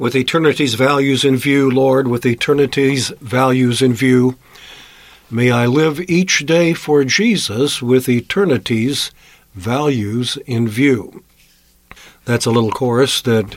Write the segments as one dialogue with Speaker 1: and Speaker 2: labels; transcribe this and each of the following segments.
Speaker 1: With eternity's values in view, Lord, with eternity's values in view, may I live each day for Jesus with eternity's values in view. That's a little chorus that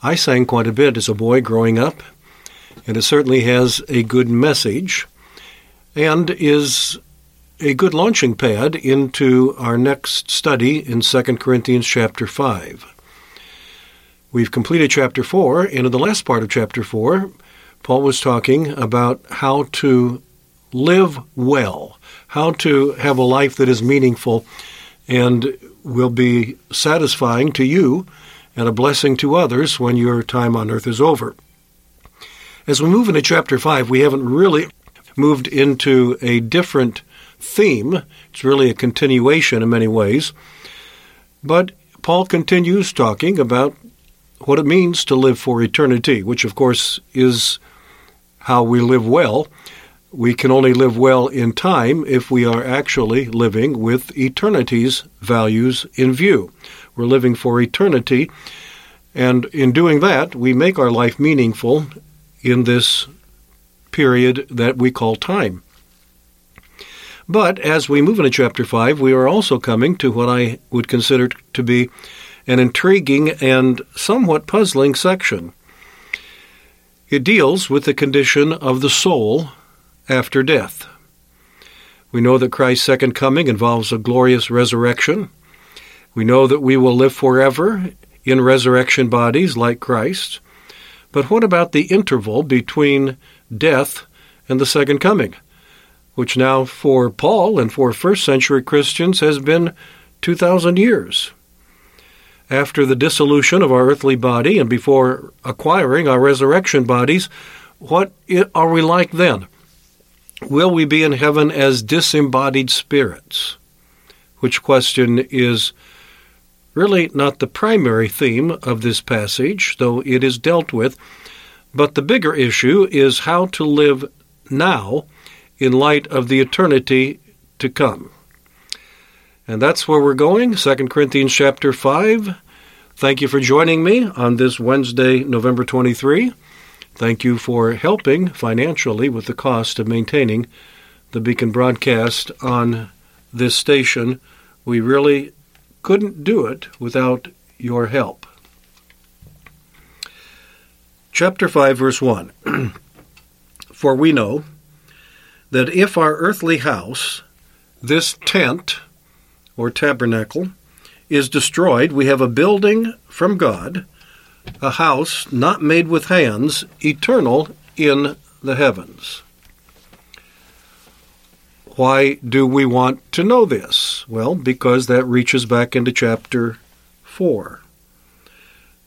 Speaker 1: I sang quite a bit as a boy growing up, and it certainly has a good message and is a good launching pad into our next study in 2 Corinthians chapter 5. We've completed chapter 4, and in the last part of chapter 4, Paul was talking about how to live well, how to have a life that is meaningful and will be satisfying to you and a blessing to others when your time on earth is over. As we move into chapter 5, we haven't really moved into a different theme. It's really a continuation in many ways. But Paul continues talking about what it means to live for eternity, which of course is how we live well. We can only live well in time if we are actually living with eternity's values in view. We're living for eternity, and in doing that, we make our life meaningful in this period that we call time. But as we move into chapter 5, we are also coming to what I would consider to be an intriguing and somewhat puzzling section. It deals with the condition of the soul after death. We know that Christ's second coming involves a glorious resurrection. We know that we will live forever in resurrection bodies like Christ. But what about the interval between death and the second coming, which now for Paul and for first century Christians has been 2,000 years? After the dissolution of our earthly body and before acquiring our resurrection bodies, what are we like then? Will we be in heaven as disembodied spirits? Which question is really not the primary theme of this passage, though it is dealt with, but the bigger issue is how to live now in light of the eternity to come. And that's where we're going, 2 Corinthians chapter 5. Thank you for joining me on this Wednesday, November 23. Thank you for helping financially with the cost of maintaining the Beacon broadcast on this station. We really couldn't do it without your help. Chapter 5, verse 1 For we know that if our earthly house, this tent or tabernacle, is destroyed, we have a building from God, a house not made with hands, eternal in the heavens. Why do we want to know this? Well, because that reaches back into chapter 4.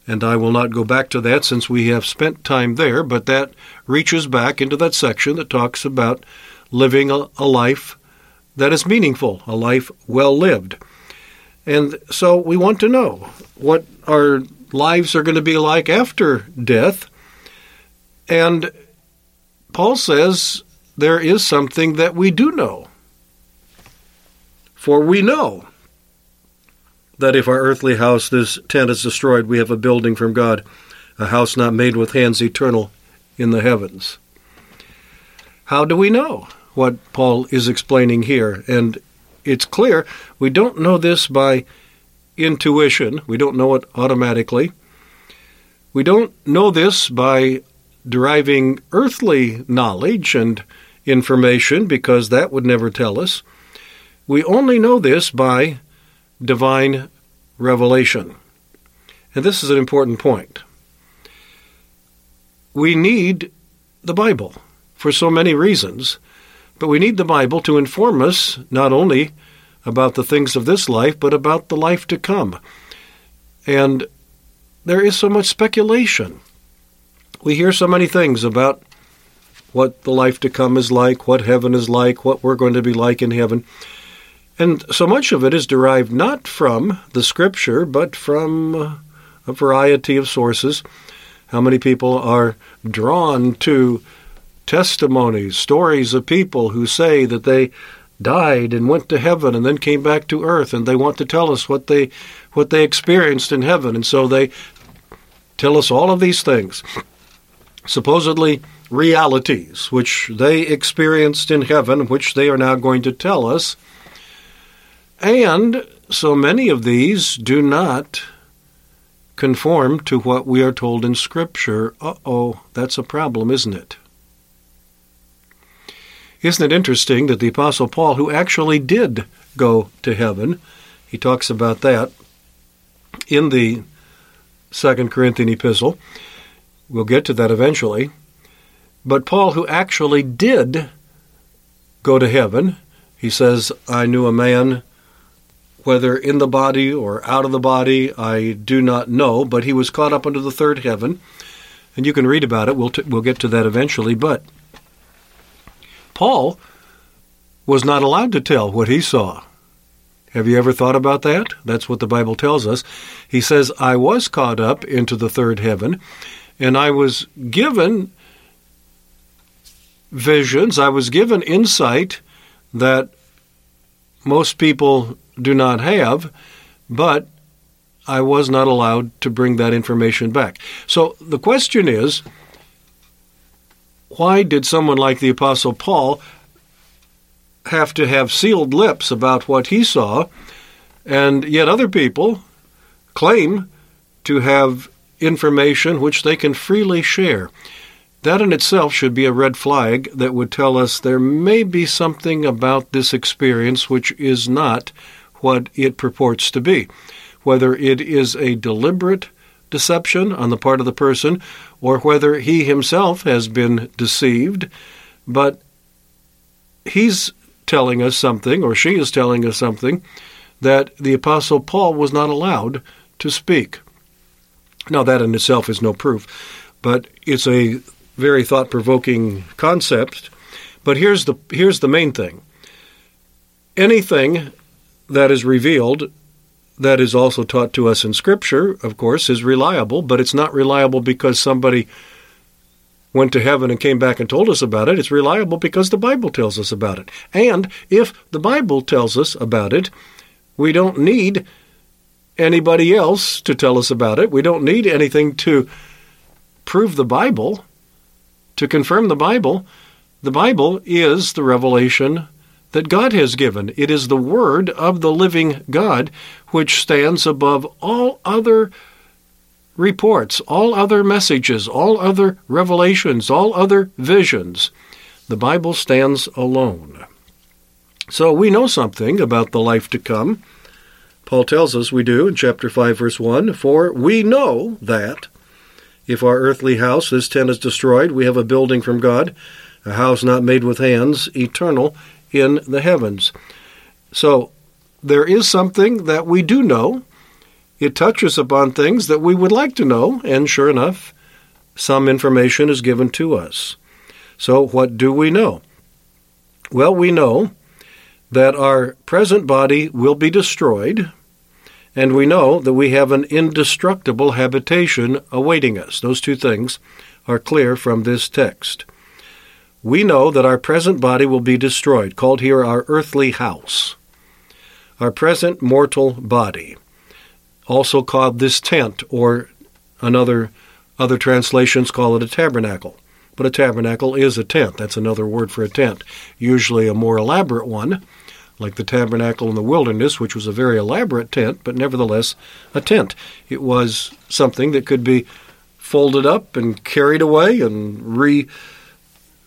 Speaker 1: And I will not go back to that since we have spent time there, but that reaches back into that section that talks about living a, a life that is meaningful, a life well lived. And so we want to know what our lives are going to be like after death. And Paul says there is something that we do know. For we know that if our earthly house, this tent, is destroyed, we have a building from God, a house not made with hands, eternal in the heavens. How do we know what Paul is explaining here? And it's clear we don't know this by intuition, we don't know it automatically. We don't know this by deriving earthly knowledge and information because that would never tell us. We only know this by divine revelation. And this is an important point. We need the Bible for so many reasons, but we need the Bible to inform us not only about the things of this life, but about the life to come. And there is so much speculation. We hear so many things about what the life to come is like, what heaven is like, what we're going to be like in heaven. And so much of it is derived not from the Scripture, but from a variety of sources. How many people are drawn to testimonies, stories of people who say that they died and went to heaven and then came back to earth and they want to tell us what they what they experienced in heaven and so they tell us all of these things supposedly realities which they experienced in heaven which they are now going to tell us and so many of these do not conform to what we are told in Scripture. Uh oh, that's a problem, isn't it? Isn't it interesting that the Apostle Paul, who actually did go to heaven, he talks about that in the Second Corinthian epistle. We'll get to that eventually. But Paul, who actually did go to heaven, he says, I knew a man whether in the body or out of the body, I do not know, but he was caught up into the third heaven. And you can read about it. We'll, t- we'll get to that eventually. But Paul was not allowed to tell what he saw. Have you ever thought about that? That's what the Bible tells us. He says, I was caught up into the third heaven, and I was given visions, I was given insight that most people do not have, but I was not allowed to bring that information back. So the question is why did someone like the Apostle Paul have to have sealed lips about what he saw, and yet other people claim to have information which they can freely share? That in itself should be a red flag that would tell us there may be something about this experience which is not what it purports to be. Whether it is a deliberate deception on the part of the person or whether he himself has been deceived, but he's telling us something, or she is telling us something, that the Apostle Paul was not allowed to speak. Now, that in itself is no proof, but it's a very thought provoking concept. But here's the, here's the main thing anything that is revealed, that is also taught to us in Scripture, of course, is reliable, but it's not reliable because somebody went to heaven and came back and told us about it. It's reliable because the Bible tells us about it. And if the Bible tells us about it, we don't need anybody else to tell us about it. We don't need anything to prove the Bible, to confirm the Bible. The Bible is the revelation that God has given. It is the Word of the living God which stands above all other reports, all other messages, all other revelations, all other visions. The Bible stands alone. So we know something about the life to come. Paul tells us we do in chapter 5, verse 1 For we know that if our earthly house, this tent, is destroyed, we have a building from God, a house not made with hands, eternal in the heavens. So there is something that we do know. It touches upon things that we would like to know, and sure enough, some information is given to us. So, what do we know? Well, we know that our present body will be destroyed, and we know that we have an indestructible habitation awaiting us. Those two things are clear from this text we know that our present body will be destroyed, called here our earthly house, our present mortal body, also called this tent, or another other translations call it a tabernacle. But a tabernacle is a tent. That's another word for a tent, usually a more elaborate one, like the tabernacle in the wilderness, which was a very elaborate tent, but nevertheless a tent. It was something that could be folded up and carried away and re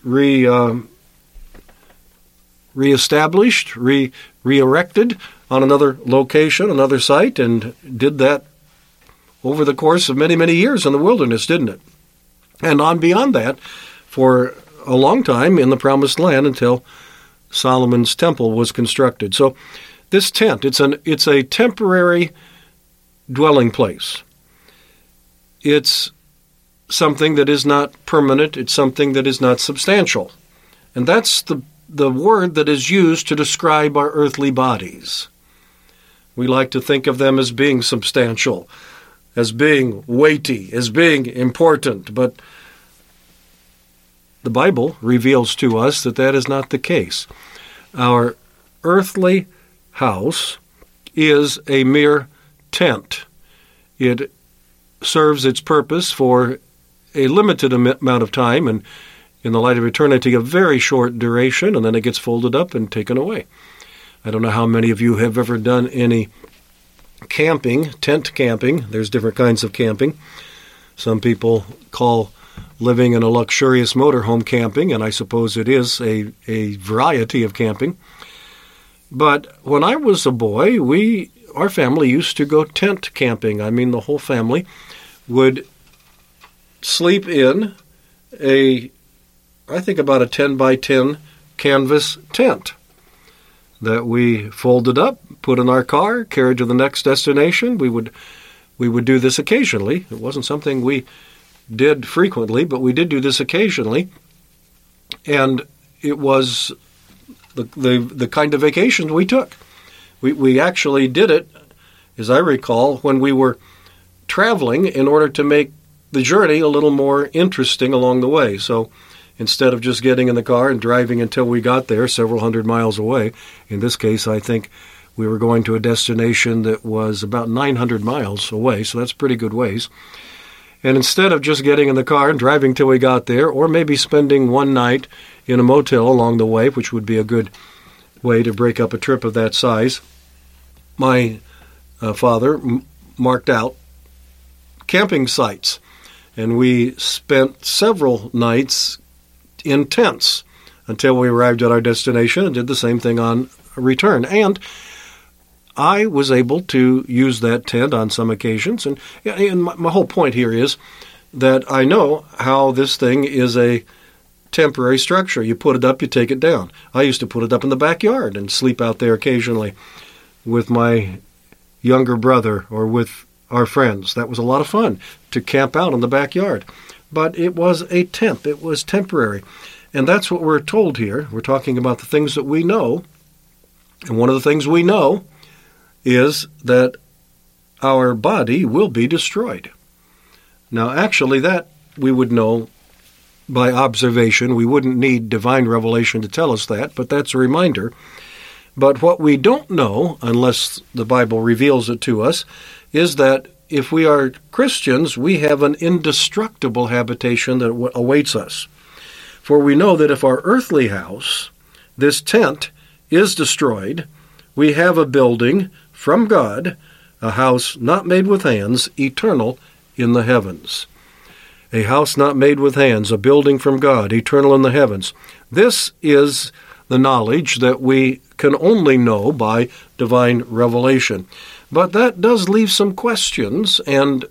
Speaker 1: re um, reestablished, re re-erected on another location, another site, and did that over the course of many, many years in the wilderness, didn't it? And on beyond that, for a long time in the Promised Land until Solomon's temple was constructed. So this tent, it's an it's a temporary dwelling place. It's something that is not permanent, it's something that is not substantial. And that's the the word that is used to describe our earthly bodies. We like to think of them as being substantial, as being weighty, as being important, but the Bible reveals to us that that is not the case. Our earthly house is a mere tent. It serves its purpose for a limited amount of time and in the light of eternity a very short duration and then it gets folded up and taken away. I don't know how many of you have ever done any camping, tent camping. There's different kinds of camping. Some people call living in a luxurious motorhome camping, and I suppose it is a, a variety of camping. But when I was a boy, we our family used to go tent camping. I mean, the whole family would sleep in a, I think about a 10 by 10 canvas tent that we folded up, put in our car, carried to the next destination. We would we would do this occasionally. It wasn't something we did frequently, but we did do this occasionally. And it was the, the, the kind of vacation we took. We, we actually did it, as I recall, when we were traveling in order to make the journey a little more interesting along the way. So instead of just getting in the car and driving until we got there several hundred miles away, in this case, I think we were going to a destination that was about 900 miles away, so that's pretty good ways. And instead of just getting in the car and driving till we got there, or maybe spending one night in a motel along the way, which would be a good way to break up a trip of that size, my uh, father m- marked out camping sites. And we spent several nights in tents until we arrived at our destination and did the same thing on return. And I was able to use that tent on some occasions. And, and my, my whole point here is that I know how this thing is a temporary structure. You put it up, you take it down. I used to put it up in the backyard and sleep out there occasionally with my younger brother or with our friends. That was a lot of fun to camp out in the backyard. But it was a temp, it was temporary. And that's what we're told here. We're talking about the things that we know. And one of the things we know is that our body will be destroyed. Now, actually, that we would know by observation. We wouldn't need divine revelation to tell us that, but that's a reminder. But what we don't know, unless the Bible reveals it to us, is that if we are Christians, we have an indestructible habitation that awaits us. For we know that if our earthly house, this tent, is destroyed, we have a building from God, a house not made with hands, eternal in the heavens. A house not made with hands, a building from God, eternal in the heavens. This is the knowledge that we can only know by divine revelation. But that does leave some questions, and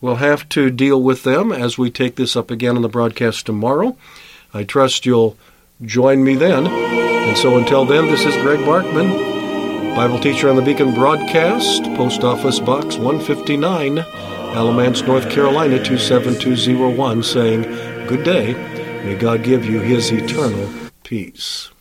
Speaker 1: we'll have to deal with them as we take this up again on the broadcast tomorrow. I trust you'll join me then. And so until then, this is Greg Barkman Bible teacher on the Beacon broadcast, Post Office Box 159, Alamance, North Carolina 27201, saying, Good day. May God give you his eternal peace.